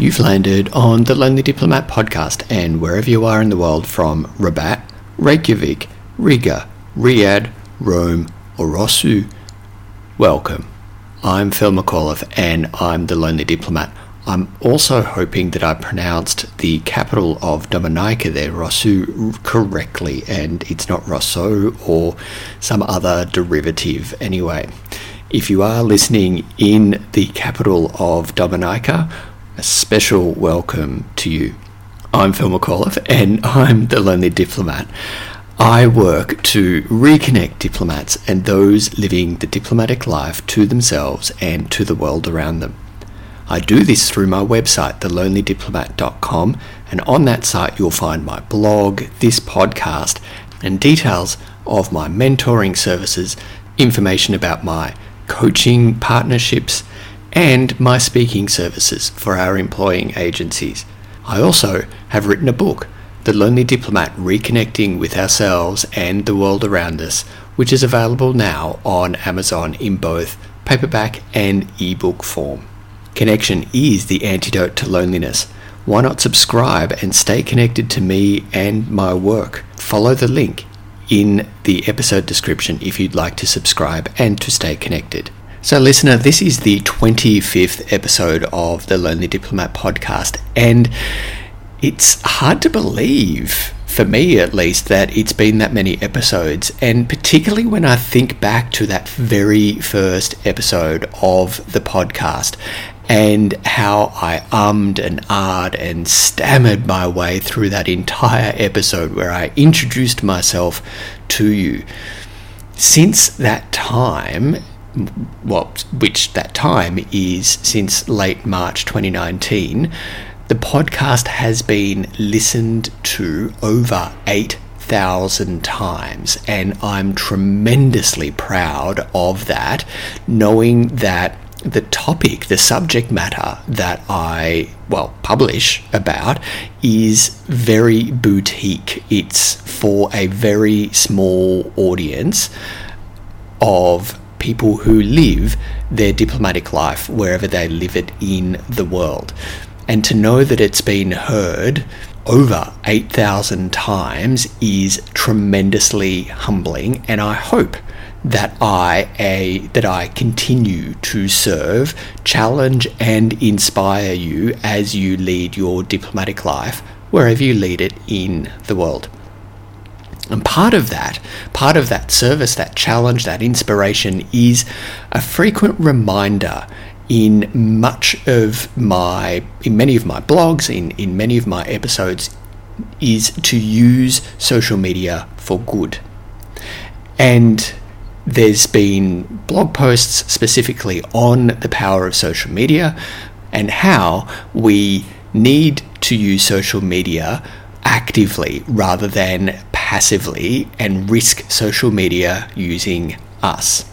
You've landed on the Lonely Diplomat podcast, and wherever you are in the world, from Rabat, Reykjavik, Riga, Riyadh, Rome, or Roseau, welcome. I'm Phil McAuliffe, and I'm the Lonely Diplomat. I'm also hoping that I pronounced the capital of Dominica there, Roseau, correctly, and it's not Rosso or some other derivative anyway. If you are listening in the capital of Dominica, a special welcome to you. I'm Phil McAuliffe and I'm the Lonely Diplomat. I work to reconnect diplomats and those living the diplomatic life to themselves and to the world around them. I do this through my website, thelonelydiplomat.com, and on that site you'll find my blog, this podcast, and details of my mentoring services, information about my coaching partnerships, and my speaking services for our employing agencies. I also have written a book, The Lonely Diplomat Reconnecting with Ourselves and the World Around Us, which is available now on Amazon in both paperback and ebook form. Connection is the antidote to loneliness. Why not subscribe and stay connected to me and my work? Follow the link in the episode description if you'd like to subscribe and to stay connected. So, listener, this is the 25th episode of the Lonely Diplomat podcast, and it's hard to believe, for me at least, that it's been that many episodes, and particularly when I think back to that very first episode of the podcast and how I ummed and ahed and stammered my way through that entire episode where I introduced myself to you. Since that time, well, which that time is since late March 2019, the podcast has been listened to over 8,000 times, and I'm tremendously proud of that, knowing that the topic, the subject matter that I, well, publish about is very boutique. It's for a very small audience of people who live their diplomatic life wherever they live it in the world. And to know that it's been heard over 8,000 times is tremendously humbling, and I hope that I a that I continue to serve, challenge and inspire you as you lead your diplomatic life wherever you lead it in the world. And part of that, part of that service, that challenge, that inspiration is a frequent reminder in much of my, in many of my blogs, in, in many of my episodes, is to use social media for good. And there's been blog posts specifically on the power of social media and how we need to use social media actively rather than passively and risk social media using us.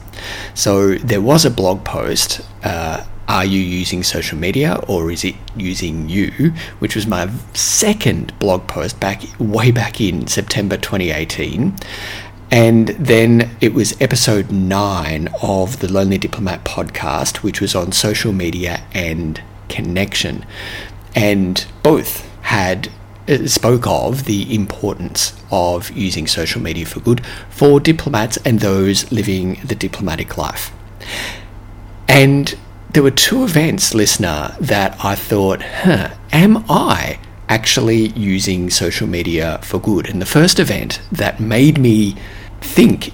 So there was a blog post. Uh, are you using social media or is it using you? Which was my second blog post back way back in September 2018. And then it was episode nine of the Lonely Diplomat podcast, which was on social media and connection. And both had Uh, spoke of the importance of using social media for good for diplomats and those living the diplomatic life. And there were two events, listener, that I thought, huh, am I actually using social media for good? And the first event that made me think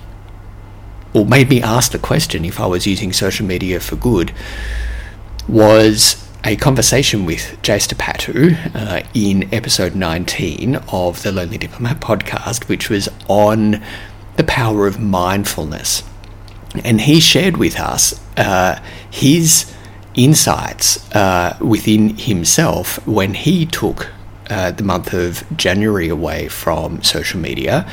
or made me ask the question if I was using social media for good was a conversation with Jaysta Patu uh, in episode 19 of the Lonely Diplomat podcast, which was on the power of mindfulness. And he shared with us uh, his insights uh, within himself when he took uh, the month of January away from social media.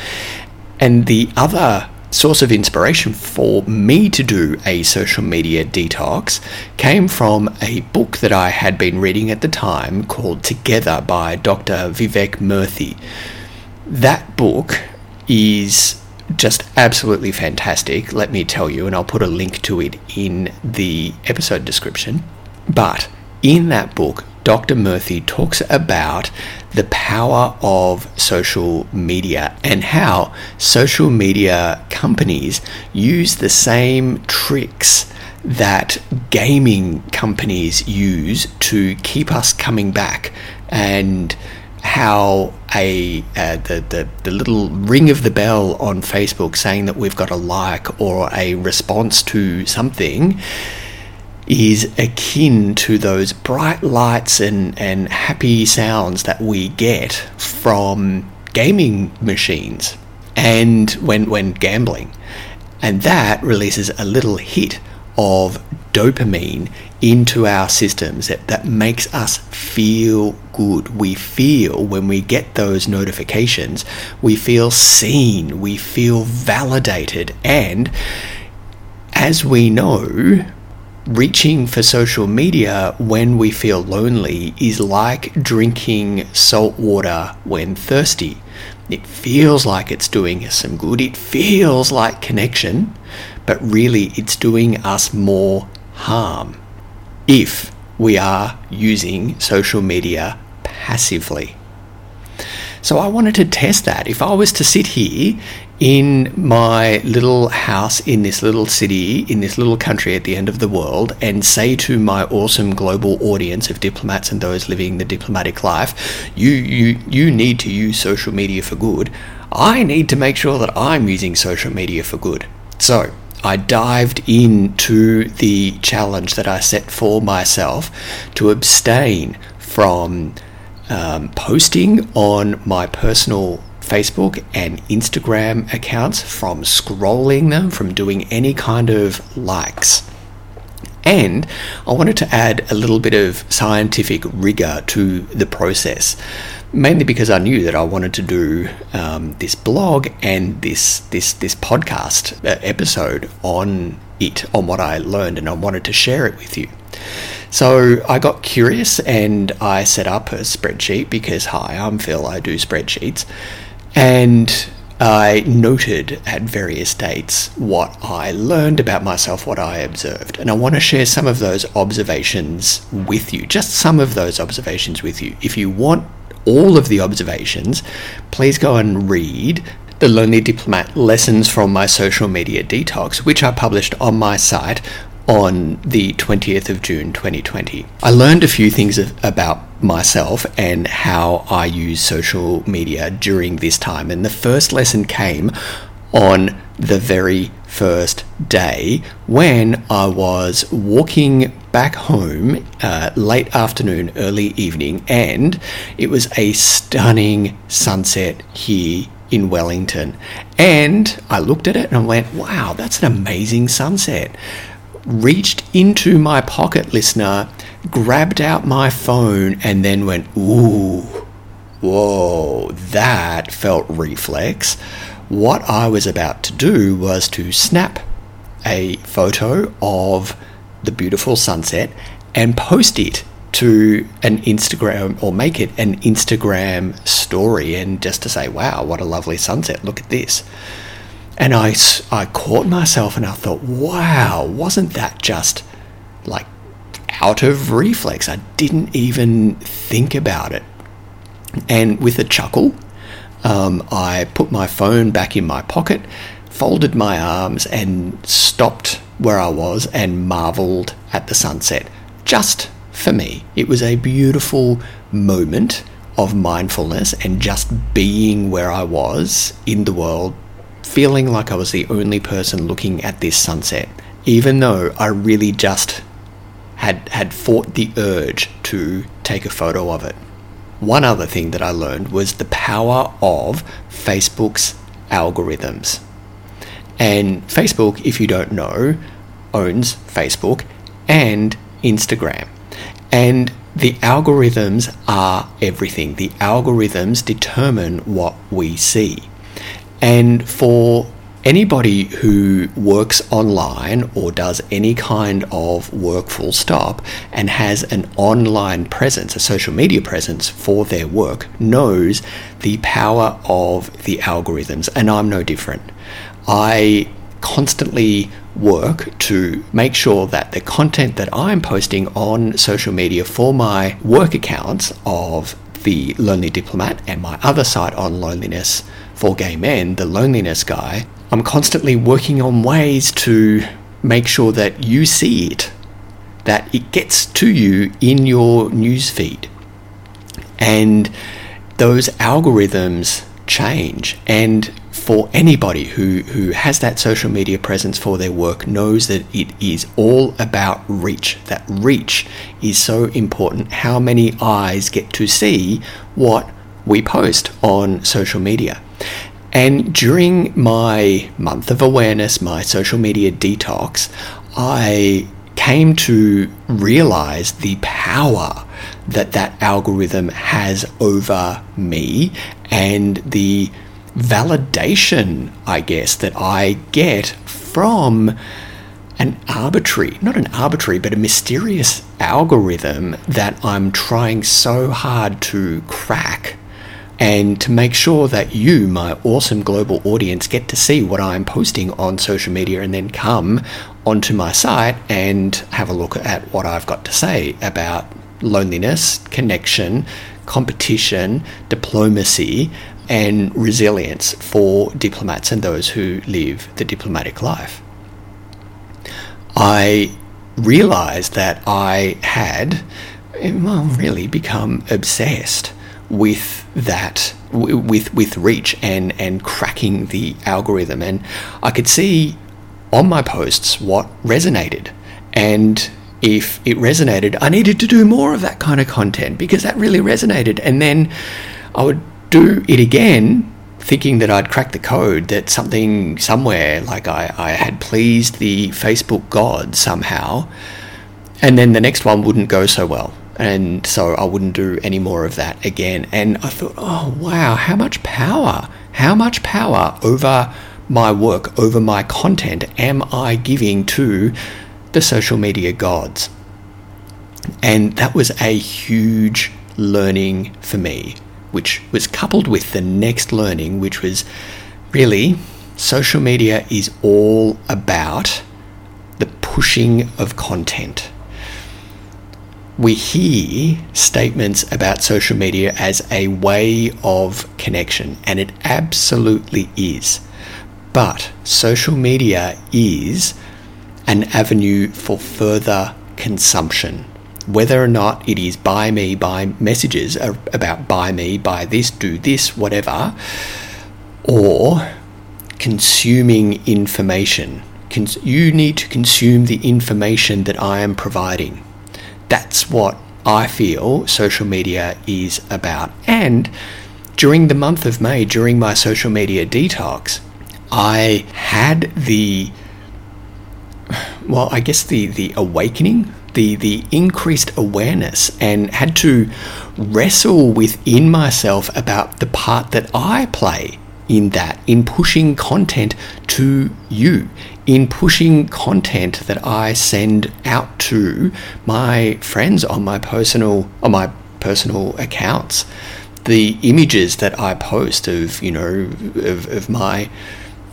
And the other source of inspiration for me to do a social media detox came from a book that I had been reading at the time called Together by Dr. Vivek Murthy. That book is just absolutely fantastic, let me tell you, and I'll put a link to it in the episode description. But in that book, Dr. Murthy talks about the power of social media and how social media companies use the same tricks that gaming companies use to keep us coming back and how a uh, the, the the little ring of the bell on Facebook saying that we've got a like or a response to something is akin to those bright lights and, and happy sounds that we get from gaming machines and when when gambling and that releases a little hit of dopamine into our systems that, that makes us feel good. We feel when we get those notifications, we feel seen, we feel validated, and as we know, reaching for social media when we feel lonely is like drinking salt water when thirsty. It feels like it's doing us some good, it feels like connection, but really it's doing us more harm if we are using social media passively. So I wanted to test that. If I was to sit here in my little house in this little city, in this little country at the end of the world, and say to my awesome global audience of diplomats and those living the diplomatic life, you, you, you need to use social media for good, I need to make sure that I'm using social media for good. So, I dived into the challenge that I set for myself to abstain from um, posting on my personal Facebook and Instagram accounts, from scrolling them, from doing any kind of likes. And I wanted to add a little bit of scientific rigor to the process mainly because I knew that I wanted to do um, this blog and this this this podcast uh, episode on it, on what I learned, and I wanted to share it with you. So I got curious and I set up a spreadsheet because hi, I'm Phil, I do spreadsheets, and I noted at various dates what I learned about myself, what I observed, and I want to share some of those observations with you, just some of those observations with you. If you want all of the observations, please go and read the Lonely Diplomat Lessons from My Social Media Detox, which I published on my site on the 20th of June 2020. I learned a few things about myself and how I use social media during this time. And the first lesson came on the very first day when I was walking back home uh, late afternoon, early evening, and it was a stunning sunset here in Wellington. And I looked at it and I went, wow, that's an amazing sunset. Reached into my pocket listener, grabbed out my phone, and then went, ooh, whoa, that felt reflex. What I was about to do was to snap a photo of the beautiful sunset and post it to an Instagram or make it an Instagram story and just to say, wow, what a lovely sunset. Look at this. And I, I caught myself and I thought, wow, wasn't that just like out of reflex? I didn't even think about it. And with a chuckle, um, I put my phone back in my pocket, folded my arms, and stopped where I was and marveled at the sunset. Just for me, it was a beautiful moment of mindfulness and just being where I was in the world, feeling like I was the only person looking at this sunset, even though I really just had had fought the urge to take a photo of it. One other thing that I learned was the power of Facebook's algorithms. And Facebook, if you don't know, owns Facebook and Instagram. And the algorithms are everything. The algorithms determine what we see. And for anybody who works online or does any kind of work full stop and has an online presence, a social media presence for their work, knows the power of the algorithms. And I'm no different. I constantly work to make sure that the content that I'm posting on social media for my work accounts of the Lonely Diplomat and my other site on loneliness for gay men, the Loneliness Guy, I'm constantly working on ways to make sure that you see it, that it gets to you in your newsfeed. And those algorithms change. And for anybody who, who has that social media presence for their work knows that it is all about reach. That reach is so important. How many eyes get to see what we post on social media? And during my month of awareness, my social media detox, I came to realize the power that that algorithm has over me and the validation, I guess, that I get from an arbitrary, not an arbitrary, but a mysterious algorithm that I'm trying so hard to crack and to make sure that you, my awesome global audience, get to see what I'm posting on social media and then come onto my site and have a look at what I've got to say about loneliness, connection, competition, diplomacy, and resilience for diplomats and those who live the diplomatic life. I realized that I had, well, really become obsessed with that with with reach and and cracking the algorithm. And I could see on my posts what resonated. And if it resonated I needed to do more of that kind of content because that really resonated. And then I would do it again thinking that I'd cracked the code that something somewhere like I, I had pleased the Facebook god somehow. And then the next one wouldn't go so well and so I wouldn't do any more of that again. And I thought, oh wow, how much power, how much power over my work, over my content am I giving to the social media gods? And that was a huge learning for me, which was coupled with the next learning, which was really social media is all about the pushing of content we hear statements about social media as a way of connection, and it absolutely is. But social media is an avenue for further consumption. Whether or not it is buy me, buy messages about buy me, buy this, do this, whatever, or consuming information. You need to consume the information that I am providing that's what I feel social media is about. And during the month of May, during my social media detox, I had the well, I guess the the awakening, the the increased awareness and had to wrestle within myself about the part that I play in that, in pushing content to you, in pushing content that I send out to my friends on my personal on my personal accounts. The images that I post of, you know, of, of my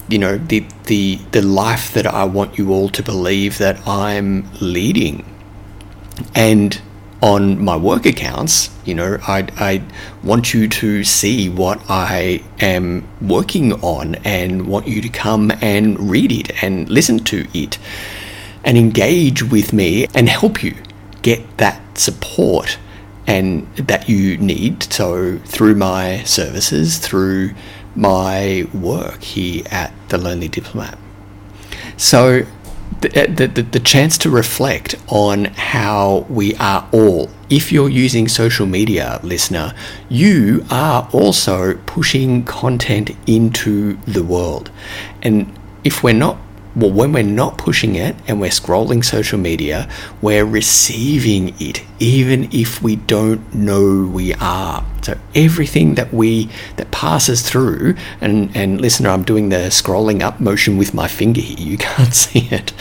you know, the the the life that I want you all to believe that I'm leading. And on my work accounts, you know, I, I want you to see what I am working on and want you to come and read it and listen to it and engage with me and help you get that support and that you need. So through my services, through my work here at the Lonely Diplomat. So Uh, the, the, the chance to reflect on how we are all, if you're using social media, listener, you are also pushing content into the world. And if we're not well, when we're not pushing it and we're scrolling social media, we're receiving it, even if we don't know we are. So everything that we that passes through, and and listener, I'm doing the scrolling up motion with my finger here. You can't see it,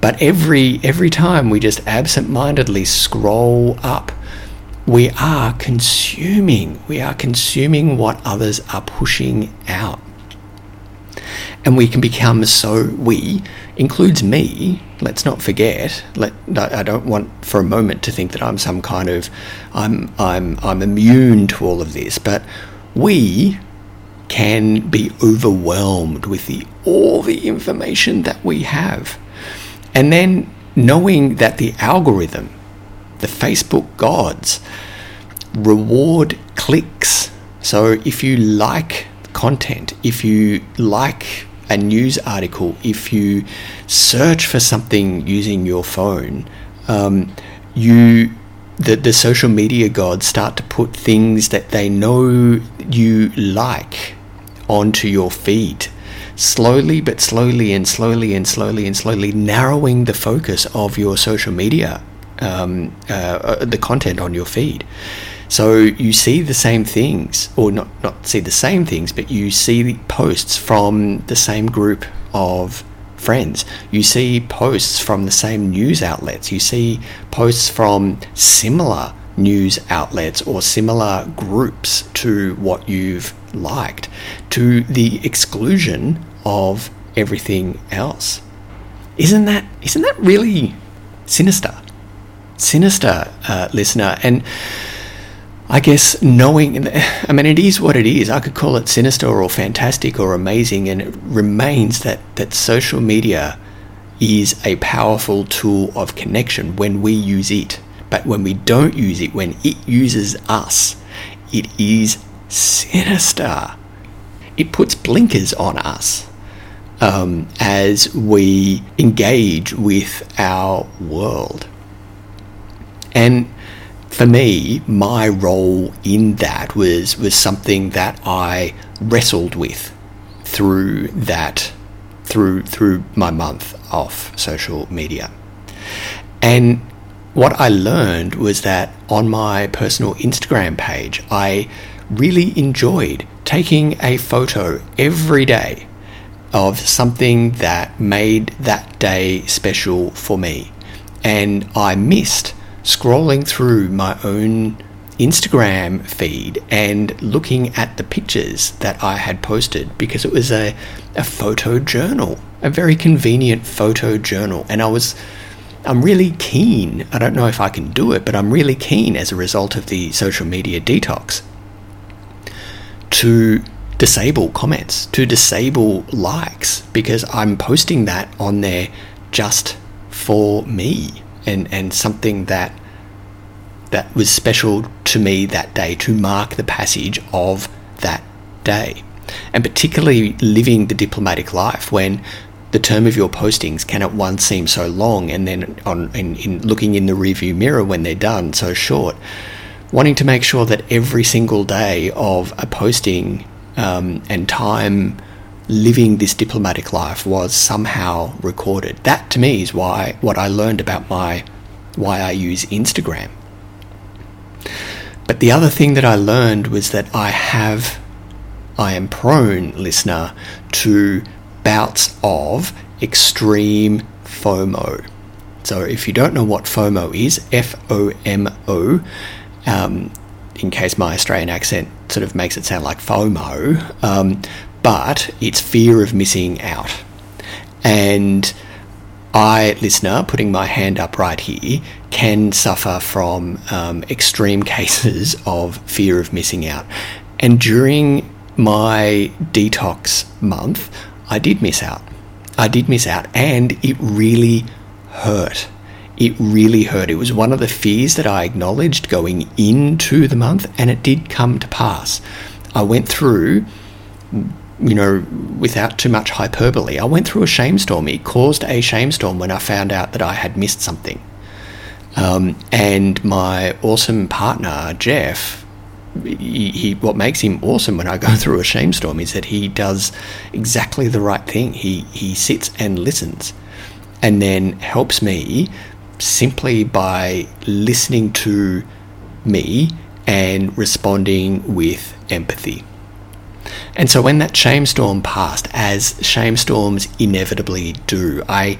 but every every time we just absent-mindedly scroll up, we are consuming. We are consuming what others are pushing out. And we can become so we includes me let's not forget let i don't want for a moment to think that i'm some kind of i'm i'm i'm immune to all of this but we can be overwhelmed with the all the information that we have. And then knowing that the algorithm the facebook gods reward clicks. So if you like content if you like a news article, if you search for something using your phone, um, you the, the social media gods start to put things that they know you like onto your feed. Slowly but slowly and slowly and slowly and slowly narrowing the focus of your social media um, uh, uh the content on your feed so you see the same things, or not, not see the same things, but you see posts from the same group of friends. You see posts from the same news outlets. You see posts from similar news outlets or similar groups to what you've liked, to the exclusion of everything else. Isn't that isn't that really sinister? Sinister, uh, listener, and I guess knowing, I mean, it is what it is. I could call it sinister or fantastic or amazing, and it remains that, that social media is a powerful tool of connection when we use it. But when we don't use it, when it uses us, it is sinister. It puts blinkers on us um, as we engage with our world. And for me, my role in that was was something that I wrestled with through that through through my month off social media. And what I learned was that on my personal Instagram page, I really enjoyed taking a photo every day of something that made that day special for me. And I missed scrolling through my own Instagram feed and looking at the pictures that I had posted because it was a, a photo journal, a very convenient photo journal. And I was, I'm really keen. I don't know if I can do it, but I'm really keen as a result of the social media detox to disable comments, to disable likes because I'm posting that on there just for me and, and something that that was special to me that day to mark the passage of that day. And particularly living the diplomatic life when the term of your postings can at once seem so long and then on in, in looking in the review mirror when they're done so short. Wanting to make sure that every single day of a posting um, and time living this diplomatic life was somehow recorded. That to me is why what I learned about my why I use Instagram. But the other thing that I learned was that I have I am prone, listener, to bouts of extreme FOMO. So if you don't know what FOMO is, F O M O, um, in case my Australian accent sort of makes it sound like FOMO, um, but it's fear of missing out. And I, listener, putting my hand up right here, can suffer from um, extreme cases of fear of missing out. And during my detox month, I did miss out. I did miss out, and it really hurt. It really hurt. It was one of the fears that I acknowledged going into the month, and it did come to pass. I went through you know, without too much hyperbole, I went through a shame storm. It caused a shame storm when I found out that I had missed something. Um, and my awesome partner, Jeff, he, he, what makes him awesome when I go through a shame storm is that he does exactly the right thing. He, he sits and listens and then helps me simply by listening to me and responding with empathy. And so when that shame storm passed, as shame storms inevitably do, I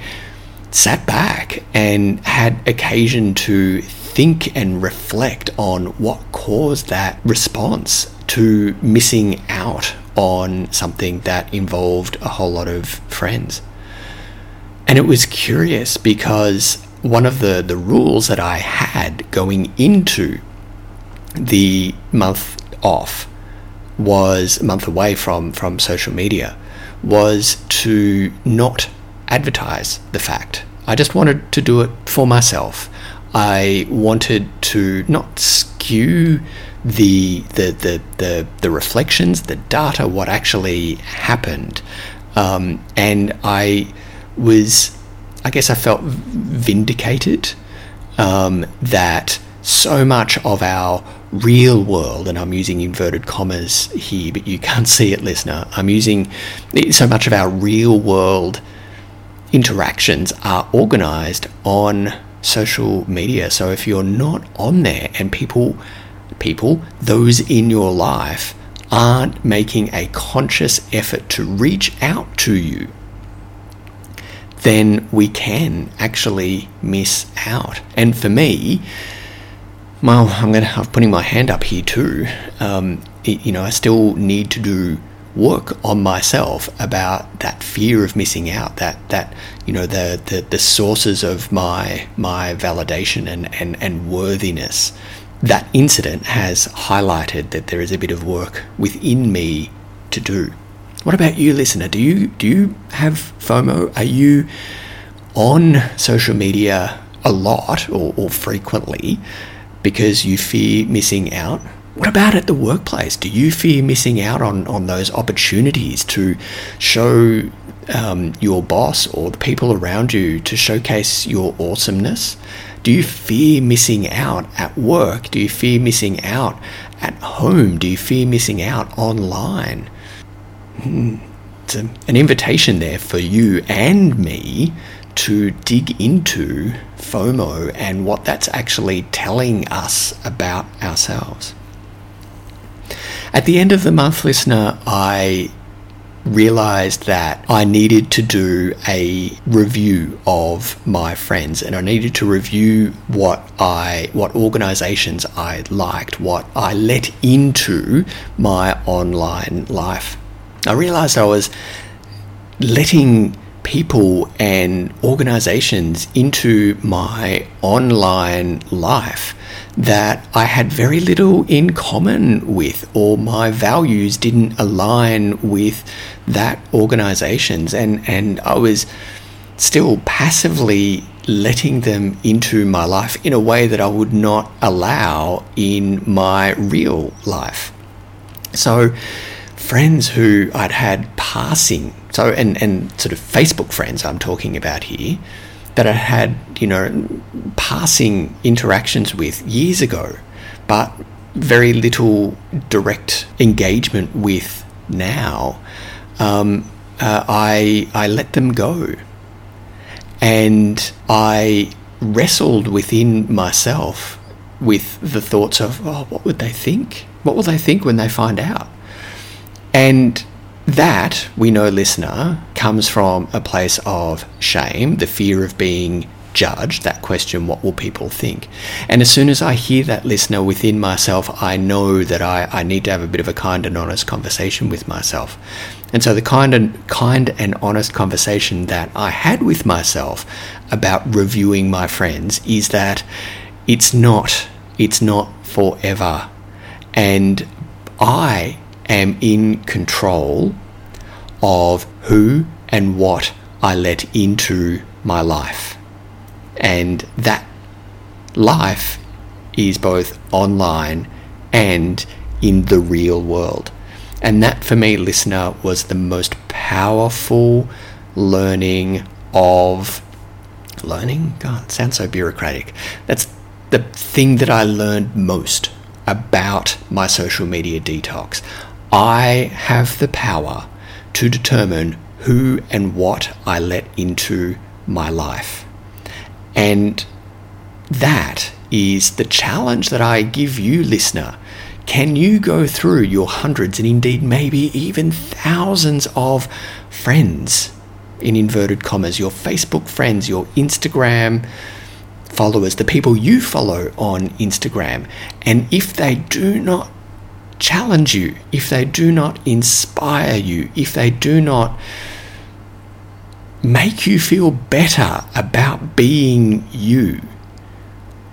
sat back and had occasion to think and reflect on what caused that response to missing out on something that involved a whole lot of friends. And it was curious because one of the, the rules that I had going into the month off was a month away from, from social media was to not advertise the fact. I just wanted to do it for myself. I wanted to not skew the the the the, the reflections, the data, what actually happened, um, and I was, I guess, I felt vindicated um, that so much of our real world, and I'm using inverted commas here, but you can't see it, listener. I'm using so much of our real world interactions are organized on social media. So if you're not on there and people people those in your life aren't making a conscious effort to reach out to you, then we can actually miss out. And for me, well, I'm gonna. I'm putting my hand up here too. Um, it, you know, I still need to do work on myself about that fear of missing out. That that you know the the, the sources of my my validation and, and and worthiness. That incident has highlighted that there is a bit of work within me to do. What about you, listener? Do you do you have FOMO? Are you on social media a lot or, or frequently? Because you fear missing out? What about at the workplace? Do you fear missing out on, on those opportunities to show um, your boss or the people around you to showcase your awesomeness? Do you fear missing out at work? Do you fear missing out at home? Do you fear missing out online? Hmm. It's an invitation there for you and me to dig into FOMO and what that's actually telling us about ourselves. At the end of the month, listener, I realized that I needed to do a review of my friends and I needed to review what I what organizations I liked, what I let into my online life. I realized I was letting people and organizations into my online life that I had very little in common with, or my values didn't align with that organization's, and, and I was still passively letting them into my life in a way that I would not allow in my real life. So, friends who I'd had passing, so and and sort of Facebook friends I'm talking about here, that I had you know passing interactions with years ago, but very little direct engagement with now. Um, uh, I I let them go, and I wrestled within myself with the thoughts of, oh, what would they think? What will they think when they find out? And that, we know, listener, comes from a place of shame, the fear of being judged, that question, what will people think? And as soon as I hear that listener within myself, I know that I, I need to have a bit of a kind and honest conversation with myself. And so the kind and kind and honest conversation that I had with myself about reviewing my friends is that it's not it's not forever. And I am in control of who and what I let into my life. And that life is both online and in the real world. And that for me, listener, was the most powerful learning of learning. God, sounds so bureaucratic. That's the thing that I learned most about my social media detox. I have the power to determine who and what I let into my life. And that is the challenge that I give you, listener. Can you go through your hundreds and indeed maybe even thousands of friends, in inverted commas, your Facebook friends, your Instagram followers, the people you follow on Instagram, and if they do not challenge you, if they do not inspire you, if they do not make you feel better about being you,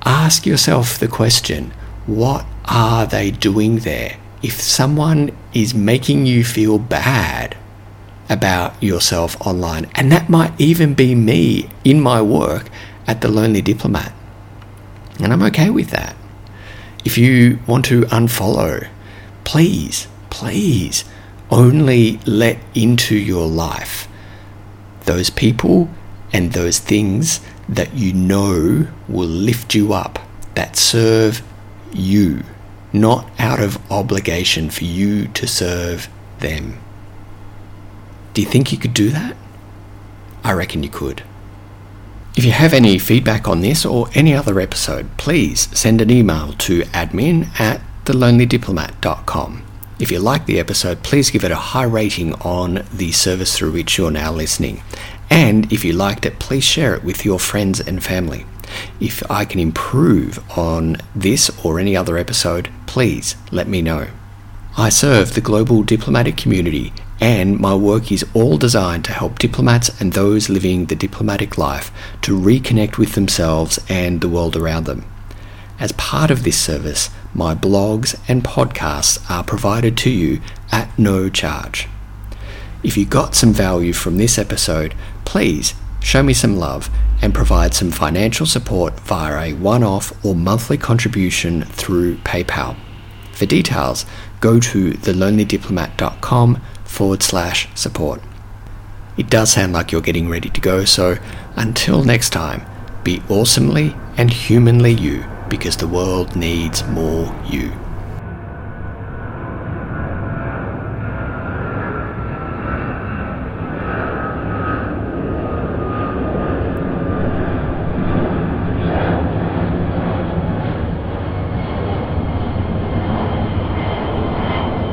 ask yourself the question what are they doing there? If someone is making you feel bad about yourself online, and that might even be me in my work at the Lonely Diplomat, and I'm okay with that. If you want to unfollow, please, please only let into your life those people and those things that you know will lift you up, that serve you, not out of obligation for you to serve them. Do you think you could do that? I reckon you could. If you have any feedback on this or any other episode, please send an email to admin at thelonelydiplomat.com. If you like the episode, please give it a high rating on the service through which you're now listening. And if you liked it, please share it with your friends and family. If I can improve on this or any other episode, please let me know. I serve the global diplomatic community, and my work is all designed to help diplomats and those living the diplomatic life to reconnect with themselves and the world around them. As part of this service, my blogs and podcasts are provided to you at no charge. If you got some value from this episode, please show me some love and provide some financial support via a one off or monthly contribution through PayPal. For details, go to thelonelydiplomat.com forward slash support. It does sound like you're getting ready to go, so until next time, be awesomely and humanly you because the world needs more you.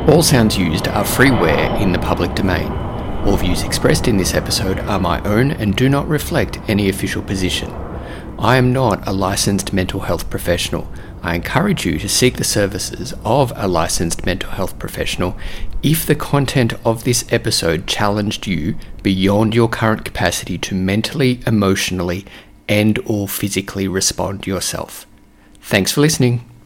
All sounds used are freeware in the public domain. All views expressed in this episode are my own and do not reflect any official position. I am not a licensed mental health professional. I encourage you to seek the services of a licensed mental health professional if the content of this episode challenged you beyond your current capacity to mentally, emotionally, and or physically respond yourself. Thanks for listening.